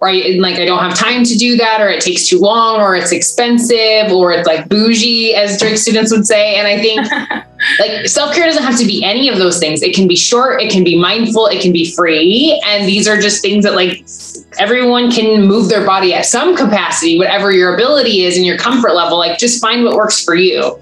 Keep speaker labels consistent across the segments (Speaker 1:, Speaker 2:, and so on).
Speaker 1: or I, like I don't have time to do that, or it takes too long, or it's expensive, or it's like bougie, as Drake students would say. And I think like self care doesn't have to be any of those things. It can be short, it can be mindful, it can be free. And these are just things that like everyone can move their body at some capacity, whatever your ability is and your comfort level. Like just find what works for you.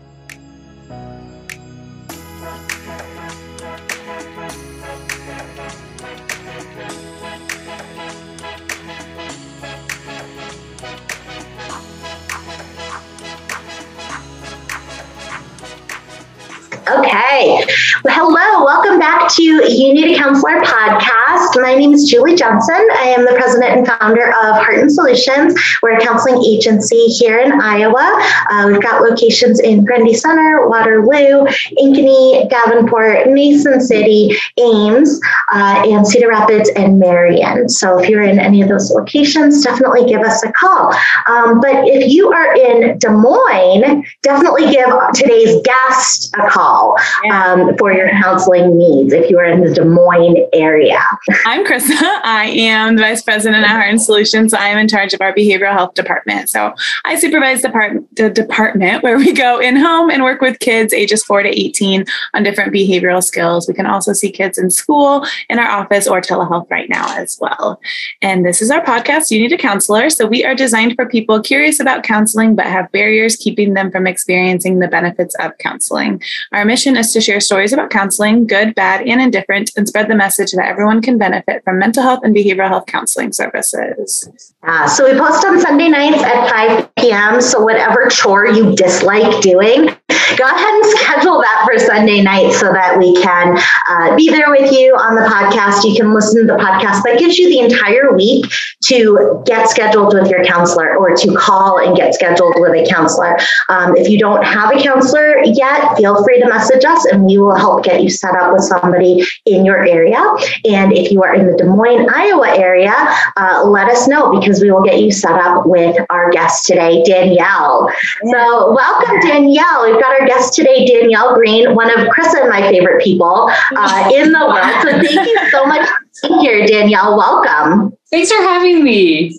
Speaker 2: Back to You Need a Counselor podcast. My name is Julie Johnson. I am the president and founder of Heart and Solutions. We're a counseling agency here in Iowa. Uh, we've got locations in Grundy Center, Waterloo, Ankeny, Davenport, Mason City, Ames, uh, and Cedar Rapids and Marion. So if you're in any of those locations, definitely give us a call. Um, but if you are in Des Moines, definitely give today's guest a call call um, for your counseling needs if you are in the Des Moines area.
Speaker 3: I'm Krista. I am the Vice President at Heart and Solutions. I am in charge of our behavioral health department. So I supervise the, the department where we go in home and work with kids ages 4 to 18 on different behavioral skills. We can also see kids in school, in our office, or telehealth right now as well. And this is our podcast, You Need a Counselor. So we are designed for people curious about counseling but have barriers keeping them from experiencing the benefits of counseling. Our mission is to share stories about counseling, good, bad, and indifferent, and spread the message that everyone can benefit from mental health and behavioral health counseling services.
Speaker 2: Uh, so we post on Sunday nights at 5 p.m. So whatever chore you dislike doing, go ahead and schedule that for Sunday night so that we can uh, be there with you on the podcast. You can listen to the podcast that gives you the entire week to get scheduled with your counselor or to call and get scheduled with a counselor. Um, if you don't have a counselor yet, feel free to message us and we will help get you set up with somebody in your area. And if you are in the Des Moines, Iowa area, uh, let us know because we will get you set up with our guest today, Danielle. So, welcome, Danielle. We've got our guest today, Danielle Green, one of Chris and my favorite people uh, in the world. So, thank you so much here, Danielle. Welcome.
Speaker 1: Thanks for having me.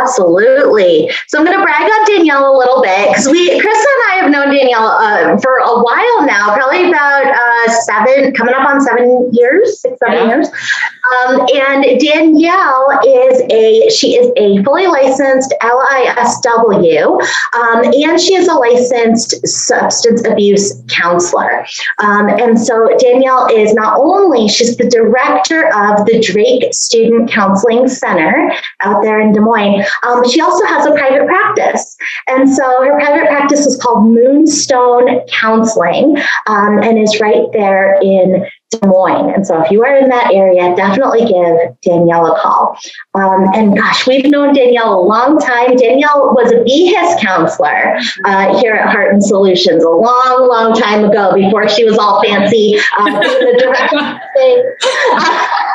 Speaker 2: Absolutely. So I'm going to brag on Danielle a little bit because we, Chris and I have known Danielle uh, for a while now, probably about uh, seven, coming up on seven years, six, seven yeah. years. Um, and Danielle is a, she is a fully licensed LISW, um, and she is a licensed substance abuse counselor. Um, and so Danielle is not only, she's the director of the Drake Student Counseling Center out there in Des Moines, um, she also has a private practice. And so her private practice is called Moonstone Counseling um, and is right there in Des Moines. And so if you are in that area, definitely give Danielle a call. Um, and gosh, we've known Danielle a long time. Danielle was a BHIS counselor uh, here at Heart and Solutions a long, long time ago before she was all fancy direction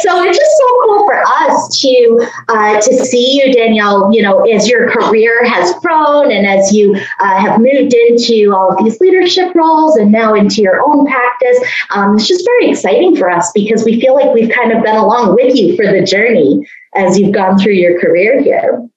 Speaker 2: so it's just so cool for us to uh, to see you, Danielle. You know, as your career has grown and as you uh, have moved into all of these leadership roles and now into your own practice, um, it's just very exciting for us because we feel like we've kind of been along with you for the journey as you've gone through your career here.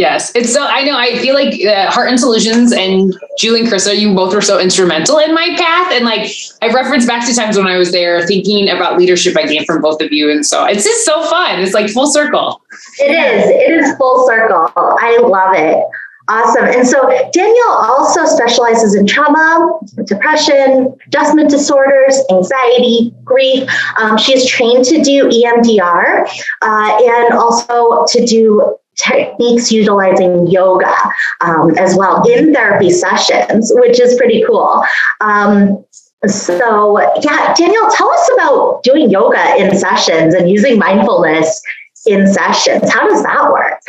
Speaker 1: Yes, it's so. I know. I feel like uh, Heart and Solutions and Julie and Krista, you both were so instrumental in my path. And like I've referenced back to times when I was there, thinking about leadership I gained from both of you. And so it's just so fun. It's like full circle.
Speaker 2: It is. It is full circle. I love it. Awesome. And so Danielle also specializes in trauma, depression, adjustment disorders, anxiety, grief. Um, she is trained to do EMDR uh, and also to do techniques utilizing yoga um, as well in therapy sessions, which is pretty cool. Um, so, yeah, Danielle, tell us about doing yoga in sessions and using mindfulness in sessions. How does that work?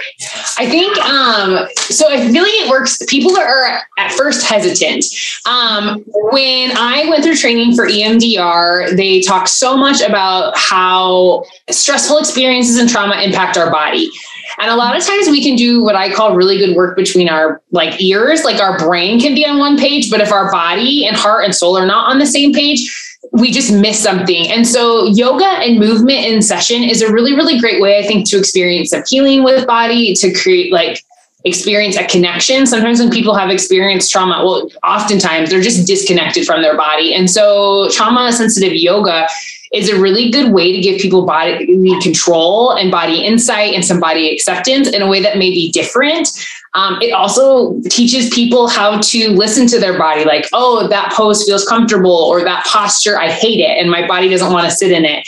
Speaker 1: I think um, so. I feel like it works. People are at first hesitant. Um, when I went through training for EMDR, they talk so much about how stressful experiences and trauma impact our body. And a lot of times we can do what I call really good work between our like ears, like our brain can be on one page, but if our body and heart and soul are not on the same page, we just miss something. And so yoga and movement in session is a really, really great way, I think, to experience some healing with body, to create like experience a connection. Sometimes when people have experienced trauma, well, oftentimes they're just disconnected from their body. And so trauma sensitive yoga is a really good way to give people body control and body insight and some body acceptance in a way that may be different. Um, it also teaches people how to listen to their body, like, oh, that pose feels comfortable, or that posture, I hate it, and my body doesn't want to sit in it.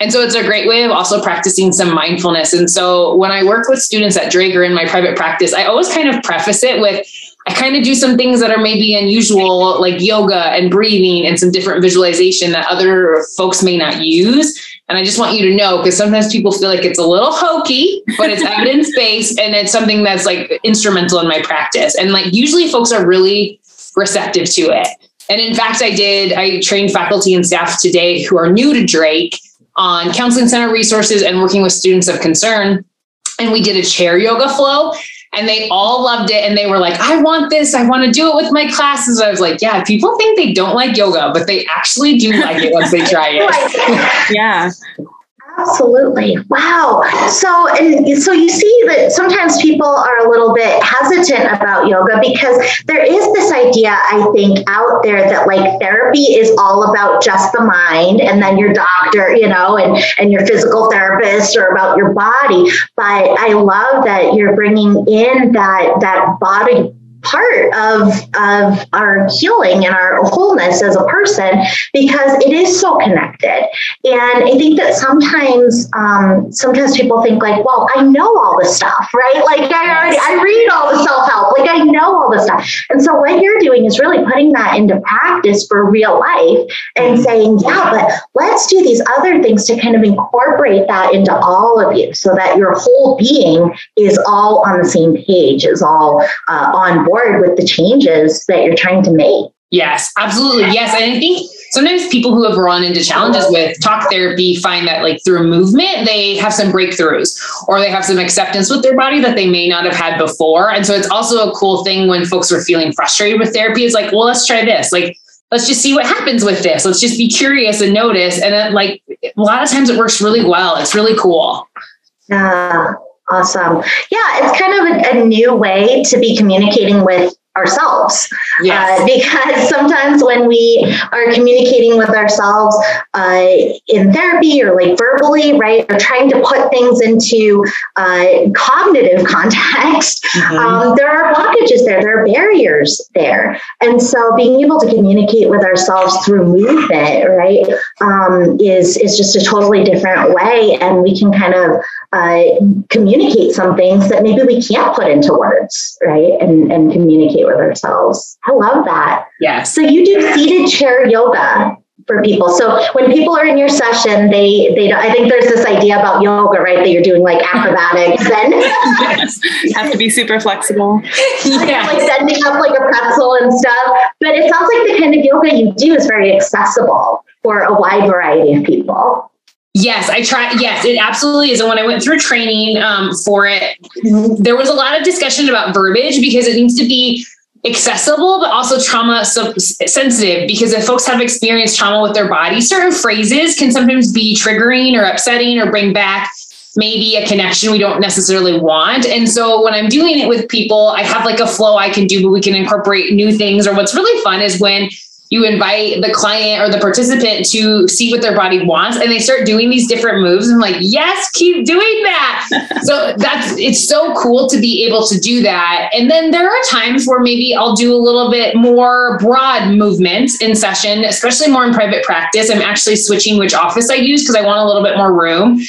Speaker 1: And so it's a great way of also practicing some mindfulness. And so when I work with students at Drager in my private practice, I always kind of preface it with, I kind of do some things that are maybe unusual, like yoga and breathing and some different visualization that other folks may not use. And I just want you to know because sometimes people feel like it's a little hokey, but it's evidence based and it's something that's like instrumental in my practice. And like usually folks are really receptive to it. And in fact, I did, I trained faculty and staff today who are new to Drake on counseling center resources and working with students of concern. And we did a chair yoga flow and they all loved it. And they were like i want this. I want to do it with my classes. I was like yeah people think they don't like yoga but they actually do like it once they try it.
Speaker 3: Yeah
Speaker 2: Absolutely. Wow. So, and so you see that sometimes people are a little bit hesitant about yoga because there is this idea, I think, out there that like therapy is all about just the mind and then your doctor, you know, and, and your physical therapist or about your body. But I love that you're bringing in that, that body part of, of our healing and our wholeness as a person because it is so connected. And I think that sometimes um, sometimes people think like, well, I know all this stuff, right? Like I already I read all the self-help, like I know all this stuff. And so what you're doing is really putting that into practice for real life and mm-hmm. saying, yeah, but let's do these other things to kind of incorporate that into all of you so that your whole being is all on the same page, is all uh, on board board with the changes that you're trying to make.
Speaker 1: Yes, absolutely. Yes. And I think sometimes people who have run into challenges with talk therapy find that like through movement, they have some breakthroughs or they have some acceptance with their body that they may not have had before. And so it's also a cool thing when folks are feeling frustrated with therapy is like, well, let's try this. Like, let's just see what happens with this. Let's just be curious and notice. And then like a lot of times it works really well. It's really cool.
Speaker 2: Yeah. Awesome. Yeah, it's kind of a, a, new way to be communicating with ourselves. Yes. Uh, because sometimes when we are communicating with ourselves uh, in therapy or like verbally, right, or trying to put things into uh, cognitive context, mm-hmm. um, there are blockages there, there are barriers there. And so being able to communicate with ourselves through movement, right, um, is, is just a totally different way. And we can kind of uh, communicate some things that maybe we can't put into words, right, and, and communicate with ourselves. I love that.
Speaker 1: Yes.
Speaker 2: So you do seated chair yoga for people. So when people are in your session, they they I think there's this idea about yoga, right? That you're doing like acrobatics and
Speaker 3: yes. have to be super flexible.
Speaker 2: yeah, like sending up like a pretzel and stuff. But it sounds like the kind of yoga you do is very accessible for a wide variety of people.
Speaker 1: Yes, I try. Yes, it absolutely is. And when I went through training um, for it, there was a lot of discussion about verbiage because it needs to be accessible, but also trauma sensitive. Because if folks have experienced trauma with their body, certain phrases can sometimes be triggering or upsetting or bring back maybe a connection we don't necessarily want. And so when I'm doing it with people, I have like a flow I can do, but we can incorporate new things. Or what's really fun is when you invite the client or the participant to see what their body wants and they start doing these different moves. I'm like yes keep doing that. So that's it's so cool to be able to do that. And then there are times where maybe i'll do a little bit more broad movements in session especially more in private practice. I'm actually switching which office i use because i want a little bit more room.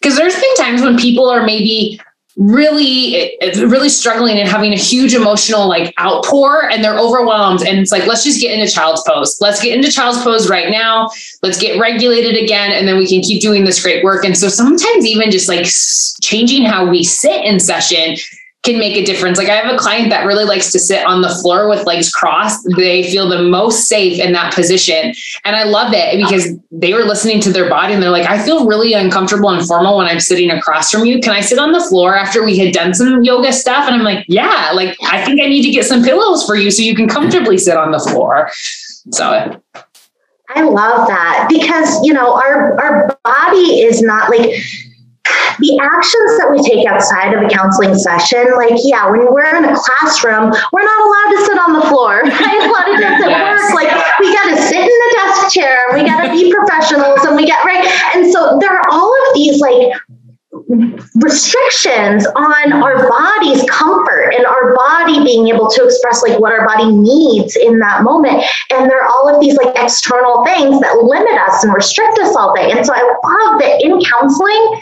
Speaker 1: Because there's been times when people are maybe really really struggling and having a huge emotional like outpour and they're overwhelmed and it's like let's just get into child's pose. Let's get into child's pose right now. Let's get regulated again and then we can keep doing this great work. And so sometimes even just like changing how we sit in session can make a difference. Like I have a client that really likes to sit on the floor with legs crossed. They feel the most safe in that position. And I love it because they were listening to their body and they're like, I feel really uncomfortable and formal when I'm sitting across from you. Can I sit on the floor after we had done some yoga stuff? And I'm like, yeah, like I think I need to get some pillows for you so you can comfortably sit on the floor. So
Speaker 2: I love that because you know our our body is not like the actions that we take outside of a counseling session, like, yeah, when we're in a classroom, we're not allowed to sit on the floor. Right? A lot of times at yes. work, like, we got to sit in the desk chair, we got to be professionals, and we get, right? And so there are all of these, like, restrictions on our body's comfort and our body being able to express like what our body needs in that moment and there are all of these like external things that limit us and restrict us all day and so i love that in counseling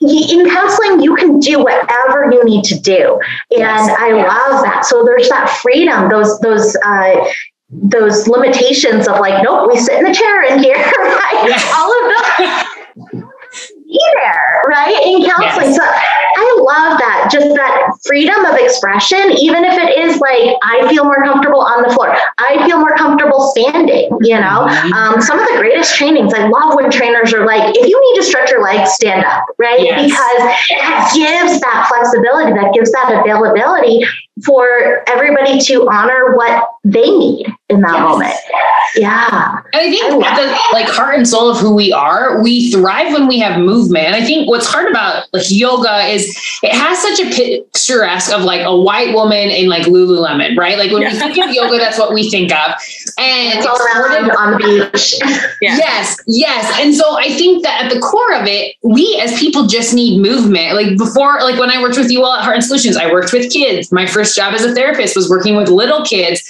Speaker 2: in counseling you can do whatever you need to do and yes. i love that so there's that freedom those those uh, those limitations of like nope we sit in the chair in here right yes. all of those be there, right? In counseling. Yes. So love that, just that freedom of expression, even if it is like, I feel more comfortable on the floor. I feel more comfortable standing, you know? Mm-hmm. Um, some of the greatest trainings, I love when trainers are like, if you need to stretch your legs, stand up, right? Yes. Because that gives that flexibility, that gives that availability for everybody to honor what they need in that yes. moment. Yeah.
Speaker 1: And I think I the like heart and soul of who we are, we thrive when we have movement. And I think what's hard about like yoga is it has such a picturesque of like a white woman in like Lululemon, right? Like when yeah. we think of yoga, that's what we think of. And
Speaker 2: it's all around on the beach.
Speaker 1: yeah. Yes, yes. And so I think that at the core of it, we as people just need movement. Like before, like when I worked with you all at Heart and Solutions, I worked with kids. My first job as a therapist was working with little kids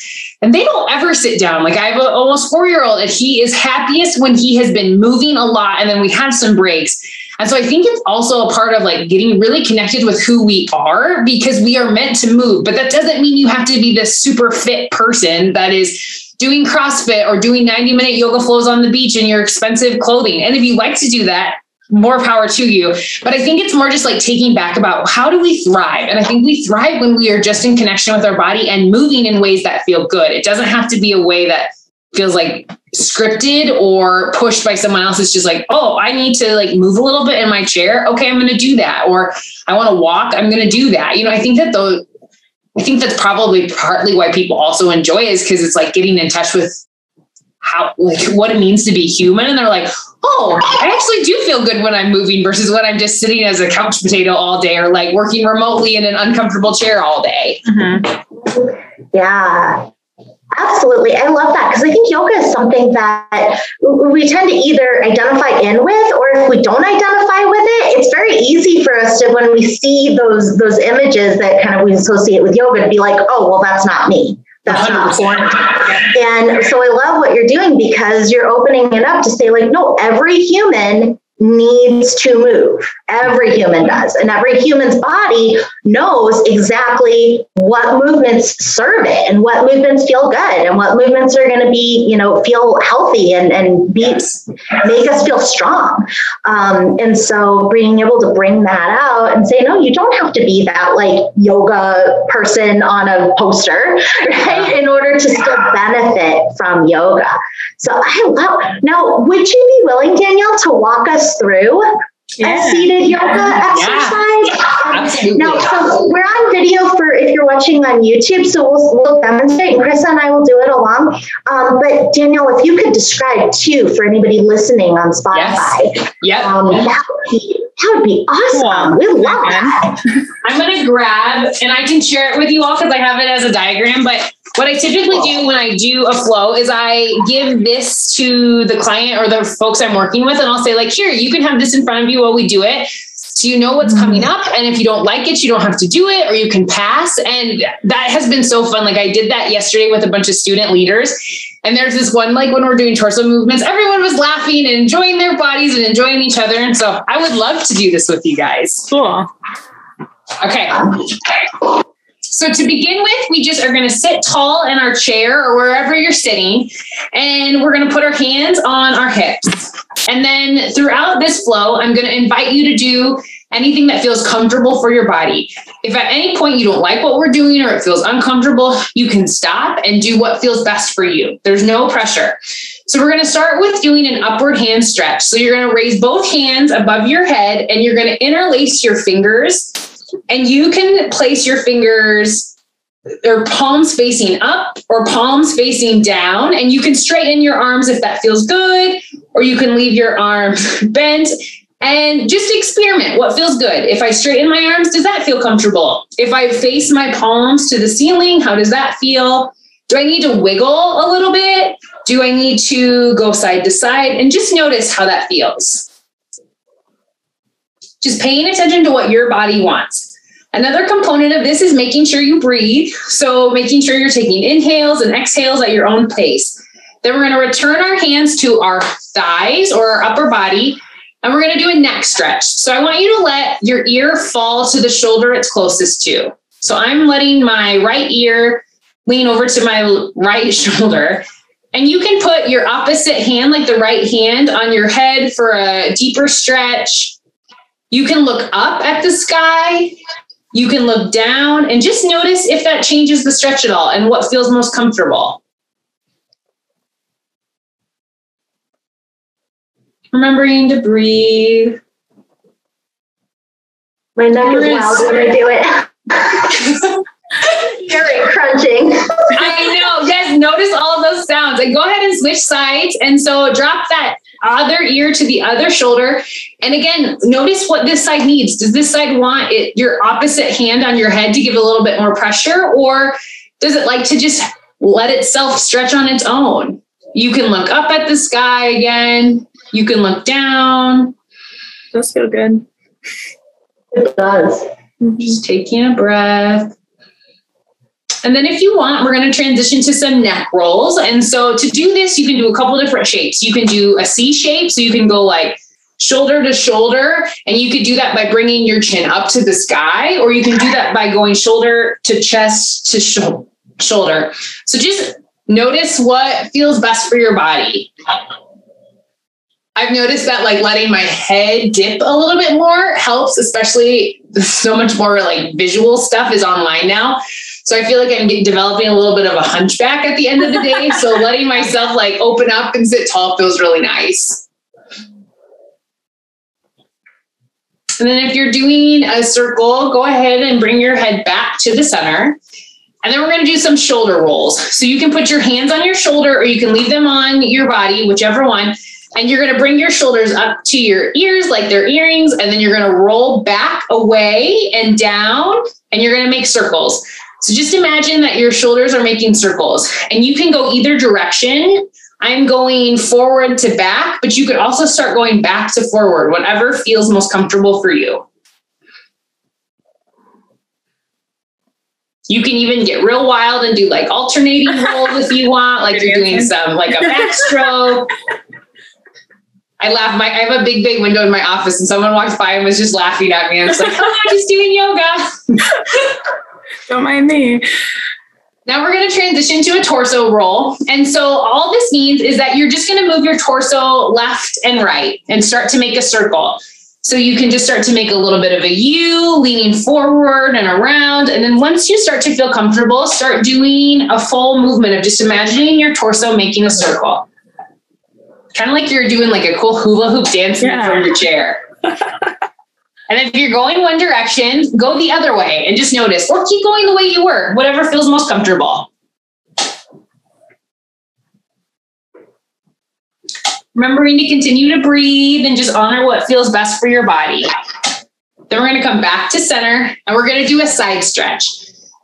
Speaker 1: and they don't ever sit down. Like I have an almost four year old, and he is happiest when he has been moving a lot, and then we have some breaks. And so I think it's also a part of like getting really connected with who we are because we are meant to move. But that doesn't mean you have to be this super fit person that is doing CrossFit or doing 90 minute yoga flows on the beach in your expensive clothing. And if you like to do that, more power to you. But I think it's more just like taking back about how do we thrive? And I think we thrive when we are just in connection with our body and moving in ways that feel good. It doesn't have to be a way that feels like scripted or pushed by someone else. It's just like, oh, I need to like move a little bit in my chair. Okay, I'm going to do that. Or I want to walk. I'm going to do that. You know, I think that those, I think that's probably partly why people also enjoy is because it's like getting in touch with how like what it means to be human and they're like oh i actually do feel good when i'm moving versus when i'm just sitting as a couch potato all day or like working remotely in an uncomfortable chair all day
Speaker 2: mm-hmm. yeah Absolutely. I love that because I think yoga is something that we tend to either identify in with or if we don't identify with it, it's very easy for us to when we see those those images that kind of we associate with yoga to be like, oh, well, that's not me. That's 100%. not. And so I love what you're doing because you're opening it up to say, like, no, every human needs to move. Every human does. And every human's body knows exactly what movements serve it and what movements feel good and what movements are going to be, you know, feel healthy and, and be, yes. make us feel strong. Um, and so being able to bring that out and say, no, you don't have to be that like yoga person on a poster, right? In order to still benefit from yoga. So I love, now, would you be willing, Danielle, to walk us through yeah. a seated yoga exercise. Yeah. Absolutely. Now, so we're on video for if you're watching on YouTube, so we'll, we'll demonstrate, and Chris and I will do it along. Um, but Danielle, if you could describe too for anybody listening on Spotify,
Speaker 1: yes. yep.
Speaker 2: Um, that, would be, that would be awesome. Cool. We love that.
Speaker 1: I'm going to grab, and I can share it with you all because I have it as a diagram, but what I typically do when I do a flow is I give this to the client or the folks I'm working with, and I'll say, like, here, you can have this in front of you while we do it. So you know what's coming mm-hmm. up. And if you don't like it, you don't have to do it or you can pass. And that has been so fun. Like I did that yesterday with a bunch of student leaders. And there's this one, like when we're doing torso movements, everyone was laughing and enjoying their bodies and enjoying each other. And so I would love to do this with you guys.
Speaker 3: Cool.
Speaker 1: Okay. So to begin with, we just are going to sit tall in our chair or wherever you're sitting, and we're going to put our hands on our hips. And then throughout this flow, I'm going to invite you to do anything that feels comfortable for your body. If at any point you don't like what we're doing or it feels uncomfortable, you can stop and do what feels best for you. There's no pressure. So we're going to start with doing an upward hand stretch. So you're going to raise both hands above your head and you're going to interlace your fingers and you can place your fingers or palms facing up or palms facing down. And you can straighten your arms if that feels good, or you can leave your arms bent and just experiment what feels good. If I straighten my arms, does that feel comfortable? If I face my palms to the ceiling, how does that feel? Do I need to wiggle a little bit? Do I need to go side to side? And just notice how that feels. Just paying attention to what your body wants. Another component of this is making sure you breathe. So, making sure you're taking inhales and exhales at your own pace. Then, we're going to return our hands to our thighs or our upper body, and we're going to do a neck stretch. So, I want you to let your ear fall to the shoulder it's closest to. So, I'm letting my right ear lean over to my right shoulder. And you can put your opposite hand, like the right hand, on your head for a deeper stretch. You can look up at the sky you can look down and just notice if that changes the stretch at all and what feels most comfortable. Remembering to breathe.
Speaker 2: My neck is wild when I do it. Very crunching.
Speaker 1: I know. Yes, notice all those sounds. And go ahead and switch sides. And so drop that other ear to the other shoulder. And again, notice what this side needs. Does this side want it your opposite hand on your head to give a little bit more pressure? Or does it like to just let itself stretch on its own? You can look up at the sky again. You can look down.
Speaker 3: Does feel good.
Speaker 2: It does.
Speaker 1: Just taking a breath. And then if you want, we're going to transition to some neck rolls. And so to do this, you can do a couple different shapes. You can do a C shape. So you can go like shoulder to shoulder. And you could do that by bringing your chin up to the sky, or you can do that by going shoulder to chest to sh- shoulder. So just notice what feels best for your body. I've noticed that like letting my head dip a little bit more helps, especially so much more like visual stuff is online now. So I feel like I'm developing a little bit of a hunchback at the end of the day. so letting myself like open up and sit tall feels really nice. And then if you're doing a circle, go ahead and bring your head back to the center. And then we're going to do some shoulder rolls. So you can put your hands on your shoulder or you can leave them on your body, whichever one. And you're going to bring your shoulders up to your ears like they're earrings. And then you're going to roll back away and down. And you're going to make circles. So just imagine that your shoulders are making circles and you can go either direction. I'm going forward to back, but you could also start going back to forward, whatever feels most comfortable for you. You can even get real wild and do like alternating rolls if you want, like you're doing some like a backstroke. I laugh. My I have a big, big window in my office, and someone walked by and was just laughing at me. And it's like, oh, I'm just doing yoga.
Speaker 3: Don't mind me.
Speaker 1: Now we're going to transition to a torso roll. And so all this means is that you're just going to move your torso left and right and start to make a circle. So you can just start to make a little bit of a U, leaning forward and around. And then once you start to feel comfortable, start doing a full movement of just imagining your torso making a circle. Kind of like you're doing like a cool hula hoop dancing yeah. from your chair. And if you're going one direction, go the other way and just notice, or keep going the way you were, whatever feels most comfortable. Remembering to continue to breathe and just honor what feels best for your body. Then we're going to come back to center and we're going to do a side stretch.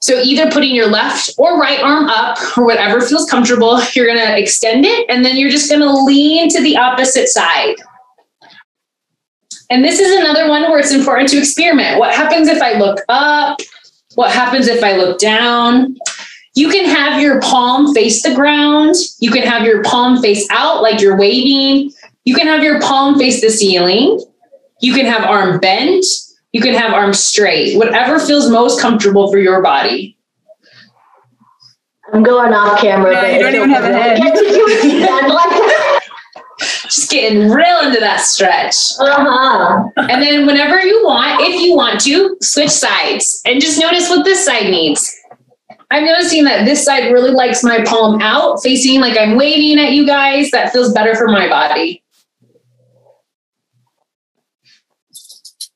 Speaker 1: So either putting your left or right arm up or whatever feels comfortable, you're going to extend it and then you're just going to lean to the opposite side. And this is another one where it's important to experiment. What happens if I look up? What happens if I look down? You can have your palm face the ground. You can have your palm face out like you're waving. You can have your palm face the ceiling. You can have arm bent. You can have arm straight, whatever feels most comfortable for your body.
Speaker 2: I'm going off camera.
Speaker 3: No, you don't even have a head.
Speaker 1: just getting real into that stretch. Uh-huh. And then whenever you want, if you want to, switch sides and just notice what this side needs. I'm noticing that this side really likes my palm out, facing like I'm waving at you guys. That feels better for my body.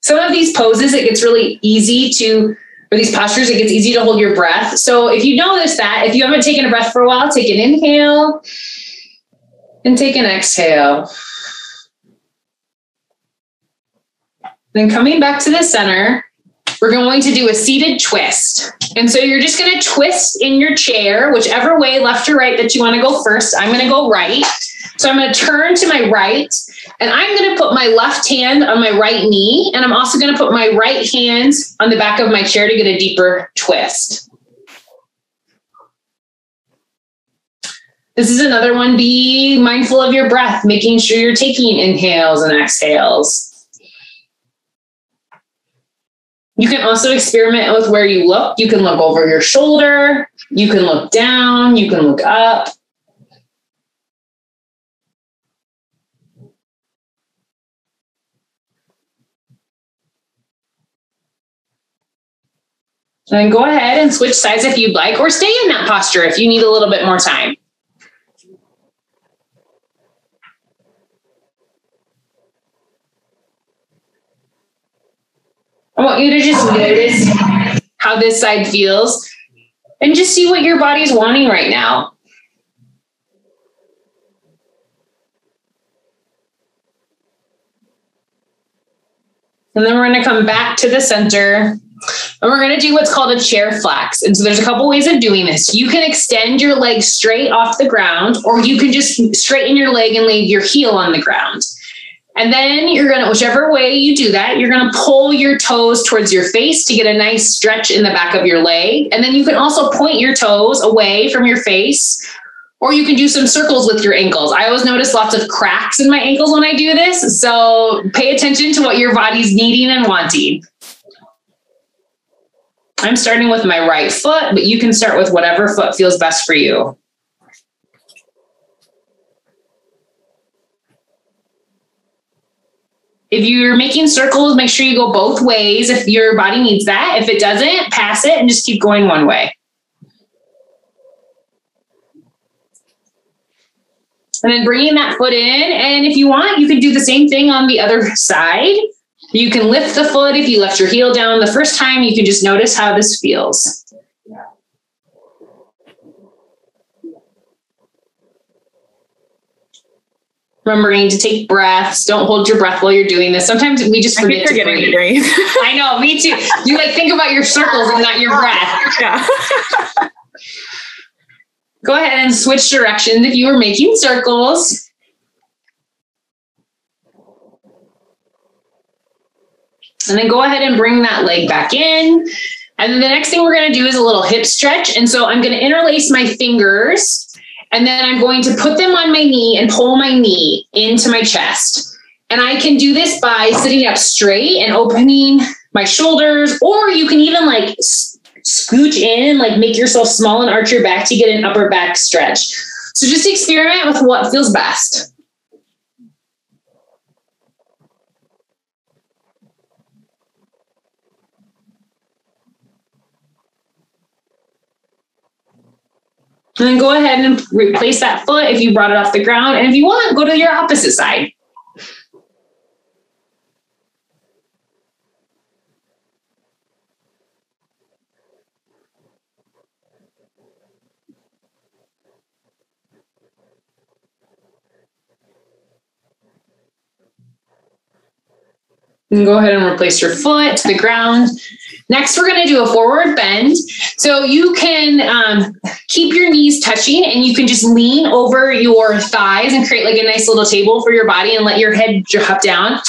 Speaker 1: Some of these poses, it gets really easy to or these postures, it gets easy to hold your breath. So if you notice that, if you haven't taken a breath for a while, take an inhale and take an exhale. Then coming back to the center, we're going to do a seated twist. And so you're just going to twist in your chair, whichever way, left or right, that you want to go first. I'm going to go right. So I'm going to turn to my right and I'm going to put my left hand on my right knee. And I'm also going to put my right hand on the back of my chair to get a deeper twist. This is another one. Be mindful of your breath, making sure you're taking inhales and exhales. You can also experiment with where you look. You can look over your shoulder, you can look down, you can look up. Then go ahead and switch sides if you'd like, or stay in that posture if you need a little bit more time. I want you to just notice how this side feels and just see what your body's wanting right now. And then we're going to come back to the center and we're going to do what's called a chair flex. And so there's a couple ways of doing this. You can extend your leg straight off the ground, or you can just straighten your leg and leave your heel on the ground. And then you're going to, whichever way you do that, you're going to pull your toes towards your face to get a nice stretch in the back of your leg. And then you can also point your toes away from your face, or you can do some circles with your ankles. I always notice lots of cracks in my ankles when I do this. So pay attention to what your body's needing and wanting. I'm starting with my right foot, but you can start with whatever foot feels best for you. If you're making circles, make sure you go both ways if your body needs that. If it doesn't, pass it and just keep going one way. And then bringing that foot in. And if you want, you can do the same thing on the other side. You can lift the foot if you left your heel down the first time. You can just notice how this feels. Remembering to take breaths. Don't hold your breath while you're doing this. Sometimes we just forget to breathe. breathe. I know, me too. You like think about your circles and not your breath. Yeah. Go ahead and switch directions if you were making circles. And then go ahead and bring that leg back in. And then the next thing we're going to do is a little hip stretch. And so I'm going to interlace my fingers and then I'm going to put them on my knee and pull my knee into my chest. And I can do this by sitting up straight and opening my shoulders, or you can even like scooch in, like make yourself small and arch your back to get an upper back stretch. So just experiment with what feels best. And then go ahead and replace that foot if you brought it off the ground. And if you want, go to your opposite side. And go ahead and replace your foot to the ground. Next, we're going to do a forward bend. So you can um, keep your knees touching and you can just lean over your thighs and create like a nice little table for your body and let your head drop down.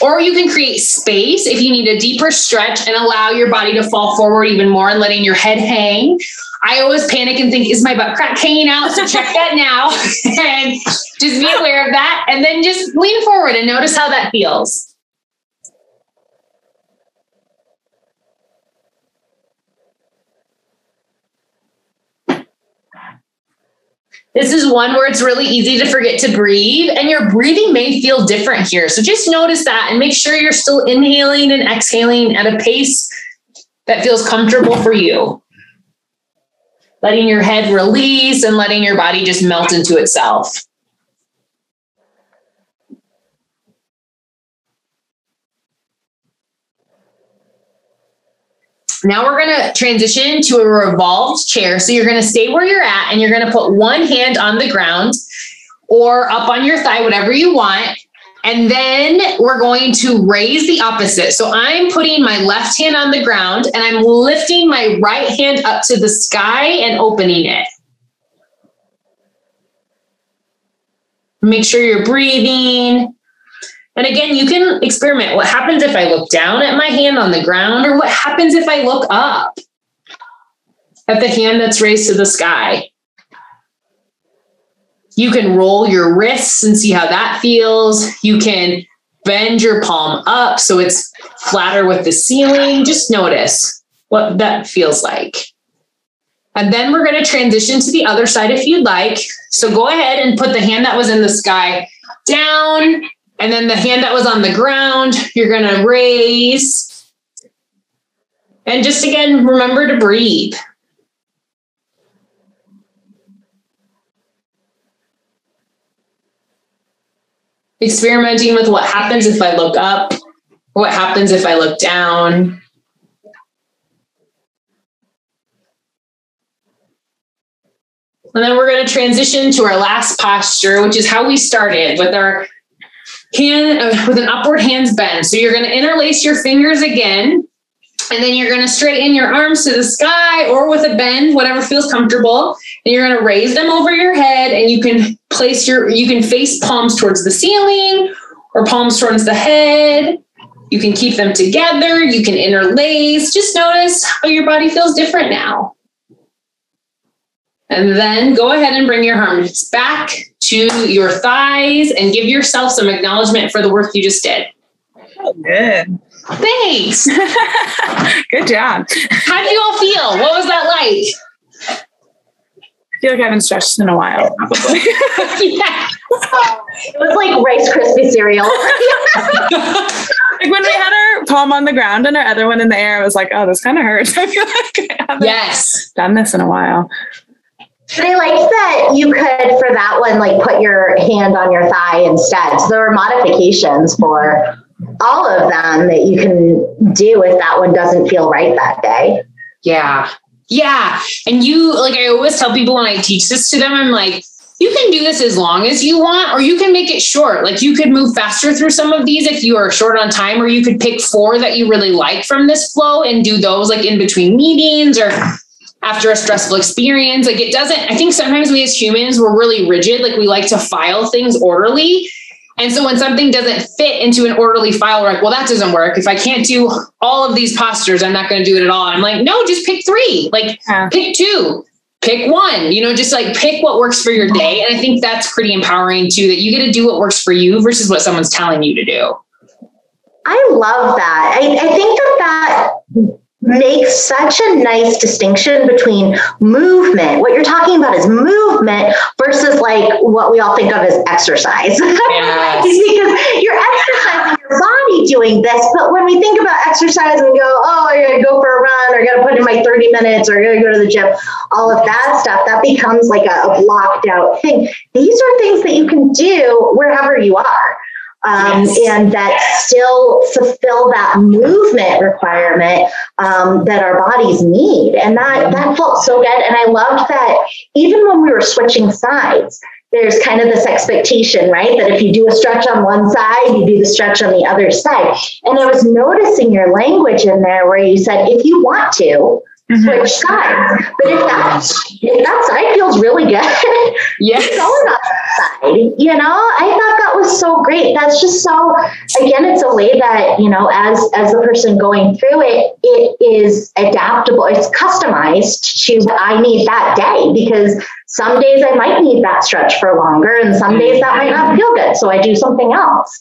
Speaker 1: Or you can create space if you need a deeper stretch and allow your body to fall forward even more and letting your head hang. I always panic and think, is my butt crack hanging out? So check that now and just be aware of that. And then just lean forward and notice how that feels. This is one where it's really easy to forget to breathe, and your breathing may feel different here. So just notice that and make sure you're still inhaling and exhaling at a pace that feels comfortable for you. Letting your head release and letting your body just melt into itself. Now we're going to transition to a revolved chair. So you're going to stay where you're at and you're going to put one hand on the ground or up on your thigh, whatever you want. And then we're going to raise the opposite. So I'm putting my left hand on the ground and I'm lifting my right hand up to the sky and opening it. Make sure you're breathing. And again, you can experiment. What happens if I look down at my hand on the ground, or what happens if I look up at the hand that's raised to the sky? You can roll your wrists and see how that feels. You can bend your palm up so it's flatter with the ceiling. Just notice what that feels like. And then we're going to transition to the other side if you'd like. So go ahead and put the hand that was in the sky down and then the hand that was on the ground, you're going to raise. And just again, remember to breathe. Experimenting with what happens if I look up, what happens if I look down. And then we're going to transition to our last posture, which is how we started with our hand uh, with an upward hands bend. So you're going to interlace your fingers again. And then you're going to straighten your arms to the sky or with a bend, whatever feels comfortable. And you're going to raise them over your head and you can place your, you can face palms towards the ceiling or palms towards the head. You can keep them together. You can interlace. Just notice how your body feels different now. And then go ahead and bring your arms back to your thighs and give yourself some acknowledgement for the work you just did.
Speaker 3: Oh, good.
Speaker 1: Thanks.
Speaker 3: good job.
Speaker 1: How do you all feel? What was that like?
Speaker 3: I feel like I haven't stretched in a while, probably.
Speaker 2: yeah. It was like Rice Krispie cereal.
Speaker 3: like when we had our palm on the ground and our other one in the air, I was like, oh, this kind of hurts. I feel like I haven't
Speaker 1: yes.
Speaker 3: done this in a while.
Speaker 2: But I like that you could, for that one, like put your hand on your thigh instead. So there were modifications for all of them that you can do if that one doesn't feel right that day.
Speaker 1: Yeah. Yeah. And you, like, I always tell people when I teach this to them, I'm like, you can do this as long as you want, or you can make it short. Like you could move faster through some of these if you are short on time, or you could pick four that you really like from this flow and do those like in between meetings or after a stressful experience. Like it doesn't, I think sometimes we as humans, we're really rigid. Like we like to file things orderly. And so when something doesn't fit into an orderly file, we're like, well, that doesn't work. If I can't do all of these postures, I'm not going to do it at all. And I'm like, no, just pick three, like yeah. pick two, pick one, you know, just like pick what works for your day. And I think that's pretty empowering too, that you get to do what works for you versus what someone's telling you to do.
Speaker 2: I love that. I, I think that that makes such a nice distinction between movement. What you're talking about is movement versus like what we all think of as exercise. Yes. because you're exercising your body doing this, but when we think about exercise and we go, oh, I gotta go for a run or I gotta put in my 30 minutes or I gotta go to the gym, all of that stuff, that becomes like a, a blocked out thing. These are things that you can do wherever you are um, yes. and that still fulfill that movement requirement um, that our bodies need. And that, that felt so good. And I loved that even when we were switching sides, there's kind of this expectation, right? That if you do a stretch on one side, you do the stretch on the other side. And I was noticing your language in there where you said, if you want to, mm-hmm. switch sides. But if that if that side feels really good,
Speaker 1: yes,
Speaker 2: go You know, I thought that was so great. That's just so. Again, it's a way that you know, as as the person going through it, it is adaptable. It's customized to what I need that day because some days I might need that stretch for longer, and some days that might not feel good. So I do something else.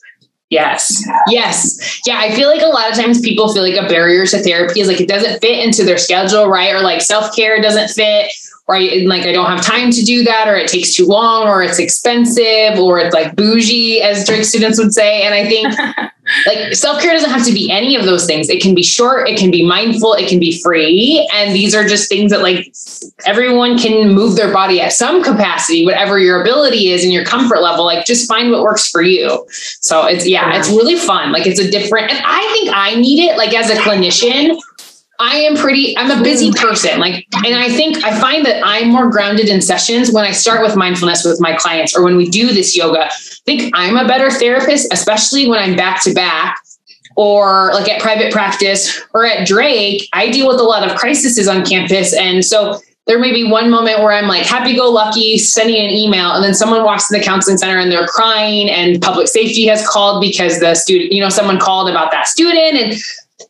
Speaker 1: Yes. Yes. Yeah. I feel like a lot of times people feel like a barrier to therapy is like it doesn't fit into their schedule, right? Or like self care doesn't fit, or I, like I don't have time to do that, or it takes too long, or it's expensive, or it's like bougie, as Drake students would say. And I think like self care doesn't have to be any of those things. It can be short, it can be mindful, it can be free. And these are just things that like everyone can move their body at some capacity, whatever your ability is and your comfort level. Like just find what works for you. So it's, yeah, it's really fun. Like it's a different, and I think I need it like as a clinician I am pretty, I'm a busy hmm. person. Like, and I think I find that I'm more grounded in sessions when I start with mindfulness with my clients or when we do this yoga. I think I'm a better therapist, especially when I'm back to back or like at private practice or at Drake. I deal with a lot of crises on campus. And so there may be one moment where I'm like happy go lucky, sending an email, and then someone walks to the counseling center and they're crying, and public safety has called because the student, you know, someone called about that student. And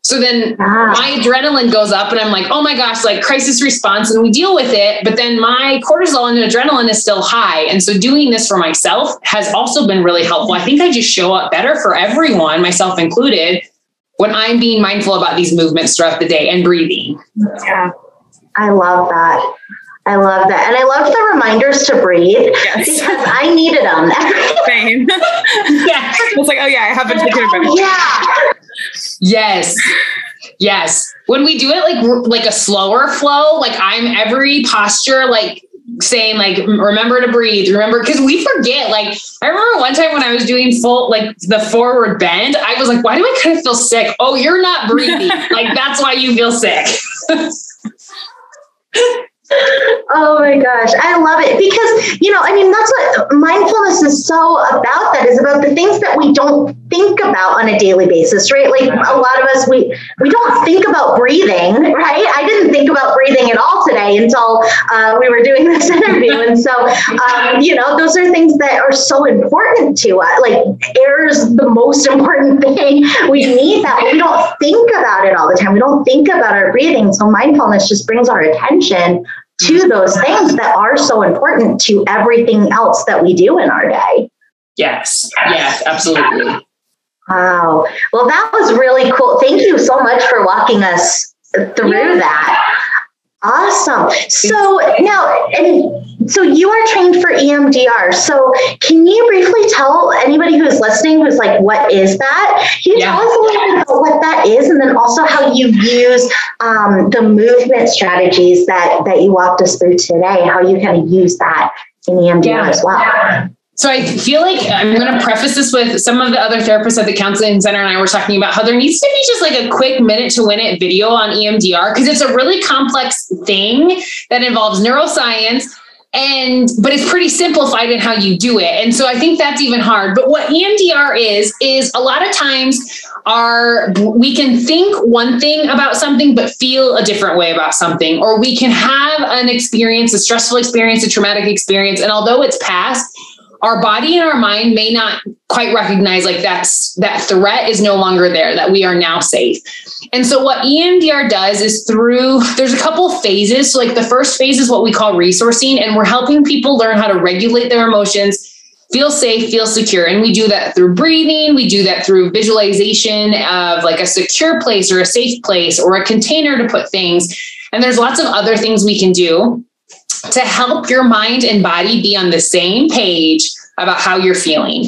Speaker 1: so then ah. my adrenaline goes up and I'm like, oh my gosh, like crisis response. And we deal with it. But then my cortisol and adrenaline is still high. And so doing this for myself has also been really helpful. I think I just show up better for everyone, myself included, when I'm being mindful about these movements throughout the day and breathing.
Speaker 2: Yeah. I love that. I love that. And I love the reminders to breathe yes. because I needed them.
Speaker 3: Same. yeah. I was like, oh yeah, I haven't taken a breath.
Speaker 2: Yeah.
Speaker 1: Yes. Yes. When we do it like like a slower flow, like I'm every posture like saying like remember to breathe remember because we forget like i remember one time when i was doing full like the forward bend i was like why do i kind of feel sick oh you're not breathing like that's why you feel sick
Speaker 2: oh my gosh, I love it because you know, I mean, that's what mindfulness is so about. That is about the things that we don't think about on a daily basis, right? Like a lot of us, we we don't think about breathing, right? I didn't think about breathing at all today until uh, we were doing this interview, and so um, you know, those are things that are so important to us. Like air is the most important thing. We need that, but we don't think about it all the time. We don't think about our breathing. So mindfulness just brings our attention to those things that are so important to everything else that we do in our day.
Speaker 1: Yes, yes, absolutely.
Speaker 2: Wow. Well, that was really cool. Thank you so much for walking us through yeah. that. Awesome. So now, and so you are trained for EMDR. So can you briefly tell anybody who's listening who's like, what is that? Can you yeah. tell us a little bit about what that is, and then also how you use um, the movement strategies that that you walked us through today? How you kind of use that in EMDR yeah. as well.
Speaker 1: So I feel like I'm going to preface this with some of the other therapists at the counseling center and I were talking about how there needs to be just like a quick minute to win it video on EMDR because it's a really complex thing that involves neuroscience and but it's pretty simplified in how you do it. And so I think that's even hard. But what EMDR is is a lot of times are we can think one thing about something but feel a different way about something or we can have an experience a stressful experience a traumatic experience and although it's past our body and our mind may not quite recognize like that's that threat is no longer there that we are now safe. And so what emdr does is through there's a couple phases. So like the first phase is what we call resourcing and we're helping people learn how to regulate their emotions feel safe feel secure. And we do that through breathing. We do that through visualization of like a secure place or a safe place or a container to put things. And there's lots of other things we can do to help your mind and body be on the same page about how you're feeling.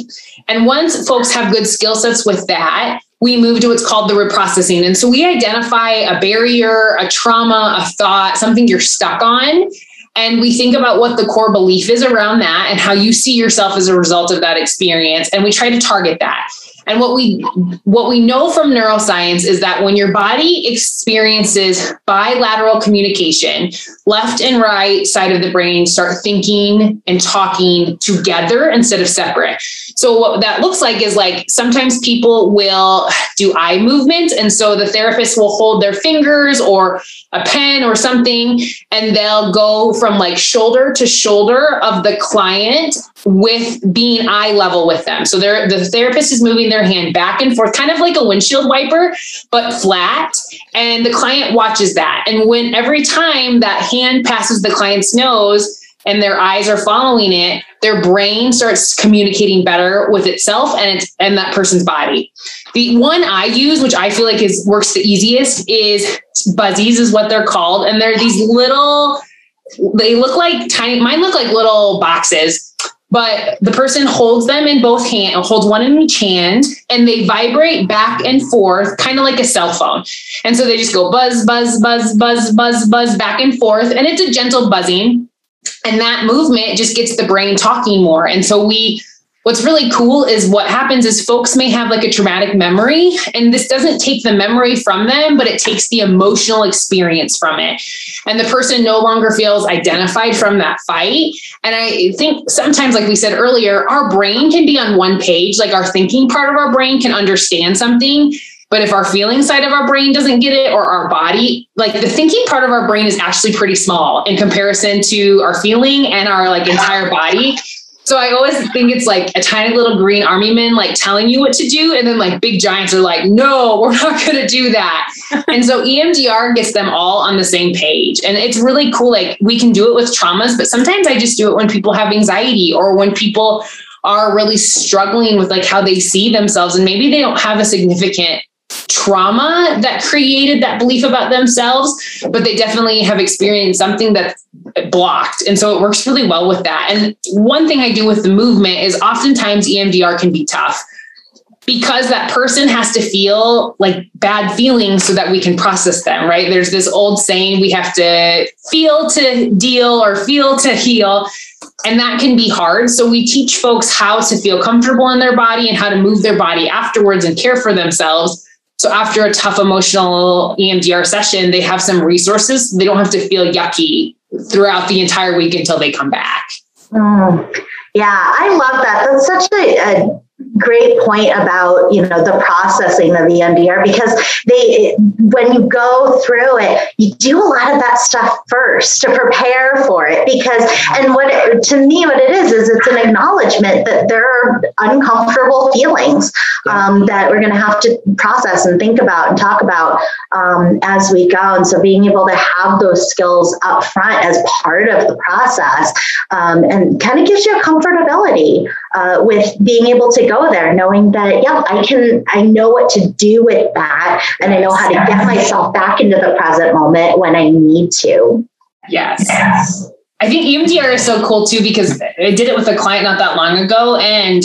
Speaker 1: And once folks have good skill sets with that, we move to what's called the reprocessing. And so we identify a barrier, a trauma, a thought, something you're stuck on. And we think about what the core belief is around that and how you see yourself as a result of that experience. And we try to target that. And what we what we know from neuroscience is that when your body experiences bilateral communication, left and right side of the brain start thinking and talking together instead of separate. So what that looks like is like sometimes people will do eye movement and so the therapist will hold their fingers or a pen or something and they'll go from like shoulder to shoulder of the client with being eye level with them. So the therapist is moving their hand back and forth, kind of like a windshield wiper, but flat. And the client watches that. And when every time that hand passes the client's nose and their eyes are following it, their brain starts communicating better with itself and it's and that person's body. The one I use, which I feel like is works the easiest, is buzzies, is what they're called. And they're these little, they look like tiny, mine look like little boxes but the person holds them in both hands, holds one in each hand, and they vibrate back and forth, kind of like a cell phone. And so they just go buzz, buzz, buzz, buzz, buzz, buzz back and forth. And it's a gentle buzzing. And that movement just gets the brain talking more. And so we what's really cool is what happens is folks may have like a traumatic memory and this doesn't take the memory from them but it takes the emotional experience from it. And the person no longer feels identified from that fight. And i think sometimes like we said earlier our brain can be on one page. Like our thinking part of our brain can understand something but if our feeling side of our brain doesn't get it or our body, like the thinking part of our brain is actually pretty small in comparison to our feeling and our like entire body. So I always think it's like a tiny little green army man like telling you what to do. And then like big giants are like, no, we're not going to do that. and so EMDR gets them all on the same page. And it's really cool. Like we can do it with traumas, but sometimes I just do it when people have anxiety or when people are really struggling with like how they see themselves and maybe they don't have a significant trauma that created that belief about themselves, but they definitely have experienced something that's blocked. And so it works really well with that. And one thing I do with the movement is oftentimes EMDR can be tough because that person has to feel like bad feelings so that we can process them, right? There's this old saying we have to feel to deal or feel to heal. And that can be hard. So we teach folks how to feel comfortable in their body and how to move their body afterwards and care for themselves so after a tough emotional EMDR session, they have some resources. They don't have to feel yucky throughout the entire week until they come back.
Speaker 2: Mm. Yeah, I love that. That's such a, a great point about you know the processing of the EMDR because they when you go through it you do a lot of that stuff first to prepare for it because and what it, to me what it is is it's an acknowledgement that there are uncomfortable feelings um, that we're going to have to process and think about and talk about um, as we go. And so being able to have those skills up front as part of the process um, and kind of gives you a comfortability uh, with being able to go there, knowing that, yeah, I can, I know what to do with that. And I know how to get myself back into the present moment when I need to.
Speaker 1: Yes. yes. I think EMDR is so cool too because I did it with a client not that long ago and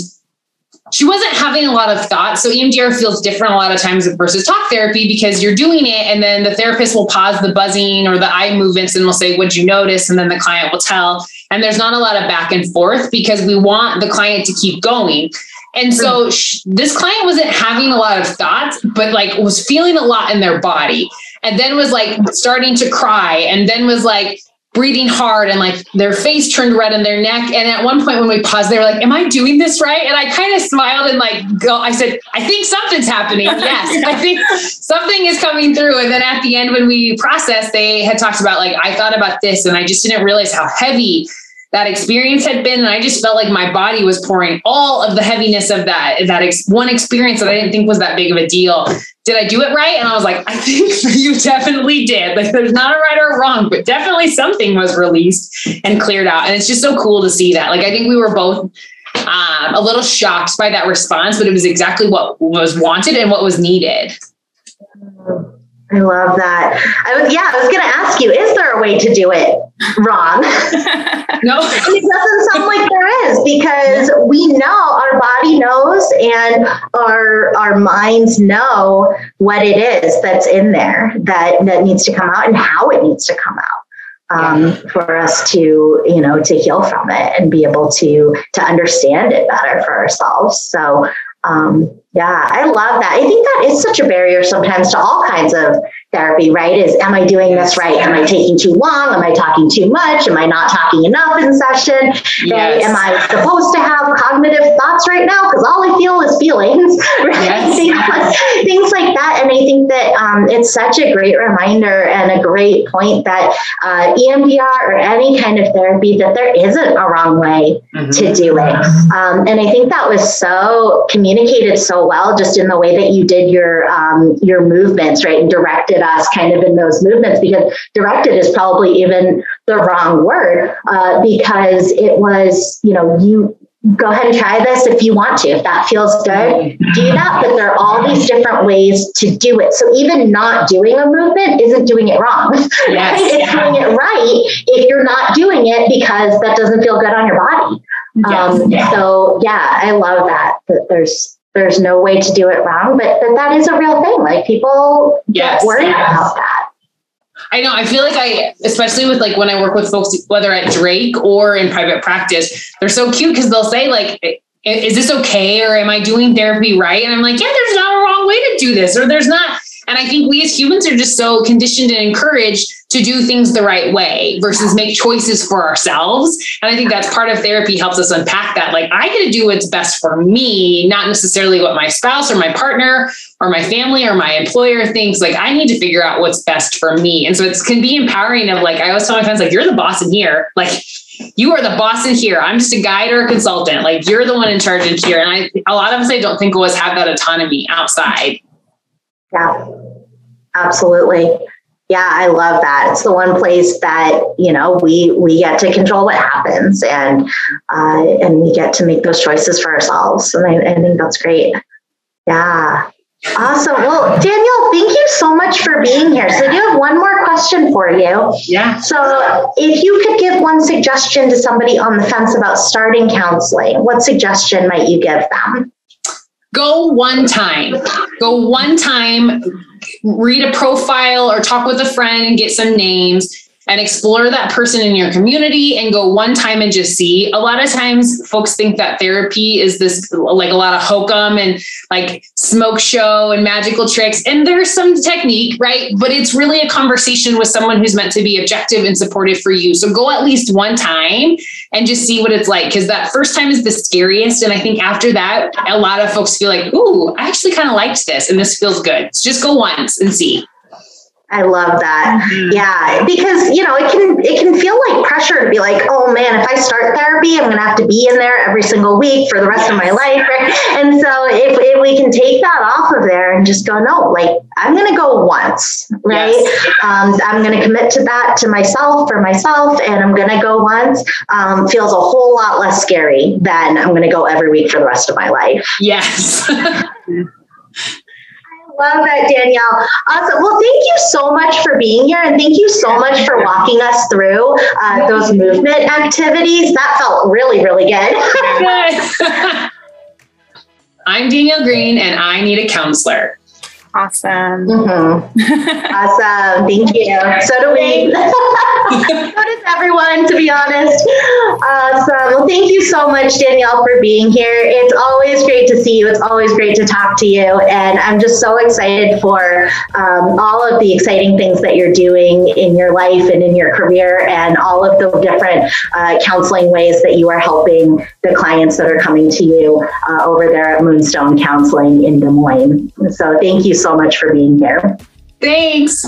Speaker 1: she wasn't having a lot of thoughts. So EMDR feels different a lot of times versus talk therapy because you're doing it and then the therapist will pause the buzzing or the eye movements and will say, What'd you notice? And then the client will tell. And there's not a lot of back and forth because we want the client to keep going. And so sh- this client wasn't having a lot of thoughts, but like was feeling a lot in their body. And then was like starting to cry and then was like breathing hard and like their face turned red in their neck. And at one point when we paused, they were like, Am I doing this right? And I kind of smiled and like go, I said, I think something's happening. Yes, I think something is coming through. And then at the end, when we processed, they had talked about like, I thought about this and I just didn't realize how heavy that experience had been. And I just felt like my body was pouring all of the heaviness of that, that ex- one experience that I didn't think was that big of a deal. Did I do it right? And I was like, I think you definitely did. Like there's not a right or wrong, but definitely something was released and cleared out. And it's just so cool to see that. Like I think we were both um, a little shocked by that response, but it was exactly what was wanted and what was needed.
Speaker 2: I love that. I was yeah, I was going to ask you: Is there a way to do it wrong?
Speaker 1: no,
Speaker 2: it doesn't sound like there is because we know our body knows and our our minds know what it is that's in there that that needs to come out and how it needs to come out. Um, for us to you know to heal from it and be able to to understand it better for ourselves so um, yeah, I love that. I think that is such a barrier sometimes to all kinds of therapy, right? Is am I doing this right? Am I taking too long? Am I talking too much? Am I not talking enough in session? Yes. Am I supposed to have cognitive thoughts right now? Because all I feel is feelings, right? Yes. Things like that. And I think that um, it's such a great reminder and a great point that uh, EMDR or any kind of therapy, that there isn't a wrong way mm-hmm. to do it. Um, and I think that was so communicated so well just in the way that you did your um, your movements, right? And directed us kind of in those movements because directed is probably even the wrong word uh, because it was, you know, you go ahead and try this if you want to. If that feels good, do that. But there are all these different ways to do it. So even not doing a movement isn't doing it wrong. Yes. Right? It's doing it right if you're not doing it because that doesn't feel good on your body. Yes. Um, so yeah, I love that. That there's there's no way to do it wrong, but, but that is a real thing. Like people yes, get worried yes. about that.
Speaker 1: I know. I feel like I, especially with like when I work with folks, whether at Drake or in private practice, they're so cute because they'll say like, is this okay? Or am I doing therapy right? And I'm like, yeah, there's not a wrong way to do this, or there's not. And I think we as humans are just so conditioned and encouraged to do things the right way versus make choices for ourselves. And I think that's part of therapy helps us unpack that. Like, I get to do what's best for me, not necessarily what my spouse or my partner or my family or my employer thinks. Like, I need to figure out what's best for me. And so it can be empowering of like, I always tell my friends, like, you're the boss in here. Like, you are the boss in here. I'm just a guide or a consultant. Like you're the one in charge in here. And I, a lot of us, I don't think always have that autonomy outside.
Speaker 2: Yeah, absolutely. Yeah, I love that. It's the one place that you know we we get to control what happens, and uh, and we get to make those choices for ourselves. And I, I think that's great. Yeah. Awesome. Well, Daniel, thank you so much for being here. So, I do have one more question for you.
Speaker 1: Yeah.
Speaker 2: So, if you could give one suggestion to somebody on the fence about starting counseling, what suggestion might you give them?
Speaker 1: Go one time. Go one time, read a profile or talk with a friend and get some names and explore that person in your community and go one time and just see. A lot of times folks think that therapy is this like a lot of hokum and like smoke show and magical tricks. And there's some technique, right? But it's really a conversation with someone who's meant to be objective and supportive for you. So go at least one time and just see what it's like. Cause that first time is the scariest. And I think after that, a lot of folks feel like, ooh, I actually kind of liked this and this feels good. So just go once and see.
Speaker 2: I love that. Mm-hmm. Yeah, because you know it can it can feel like pressure to be like, oh man, if I start therapy, I'm going to have to be in there every single week for the rest yes. of my life, right? And so if, if we can take that off of there and just go, no, like I'm going to go once, right? Yes. Um, I'm going to commit to that to myself for myself, and I'm going to go once. Um, feels a whole lot less scary than I'm going to go every week for the rest of my life.
Speaker 1: Yes.
Speaker 2: Love that, Danielle. Awesome. Well, thank you so much for being here. And thank you so much for walking us through uh, those movement activities. That felt really, really good.
Speaker 1: I'm Danielle Green, and I need a counselor.
Speaker 3: Awesome.
Speaker 2: Mm-hmm. awesome. Thank you. So do we. so does everyone, to be honest. Awesome. Well, thank you so much, Danielle, for being here. It's always great to see you. It's always great to talk to you. And I'm just so excited for um, all of the exciting things that you're doing in your life and in your career and all of the different uh, counseling ways that you are helping the clients that are coming to you uh, over there at Moonstone Counseling in Des Moines. So thank you so much for being here.
Speaker 1: Thanks.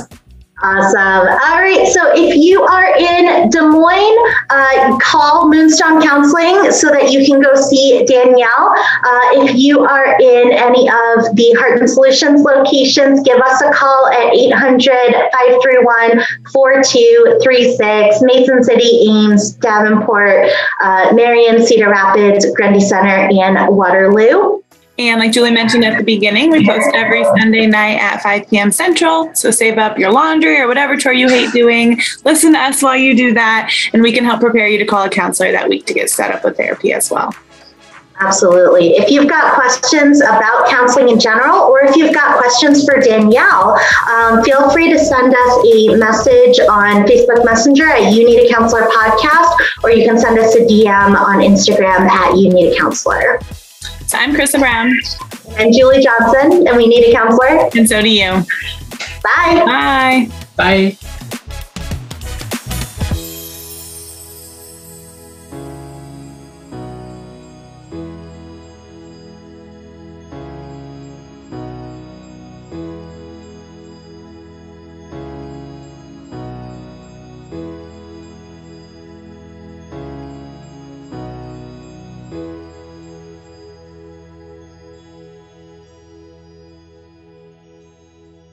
Speaker 2: Awesome. All right. So if you are in Des Moines, uh, call Moonstone Counseling so that you can go see Danielle. Uh, if you are in any of the Heart and Solutions locations, give us a call at 800 531 4236. Mason City, Ames, Davenport, uh, Marion, Cedar Rapids, Grundy Center, and Waterloo.
Speaker 3: And like Julie mentioned at the beginning, we post every Sunday night at 5 p.m. Central. So save up your laundry or whatever chore you hate doing. Listen to us while you do that, and we can help prepare you to call a counselor that week to get set up with therapy as well.
Speaker 2: Absolutely. If you've got questions about counseling in general, or if you've got questions for Danielle, um, feel free to send us a message on Facebook Messenger at You Need a Counselor podcast, or you can send us a DM on Instagram at You Need a Counselor.
Speaker 3: So I'm Krista Brown.
Speaker 2: And Julie Johnson, and we need a counselor.
Speaker 3: And so do you.
Speaker 2: Bye.
Speaker 3: Bye.
Speaker 1: Bye.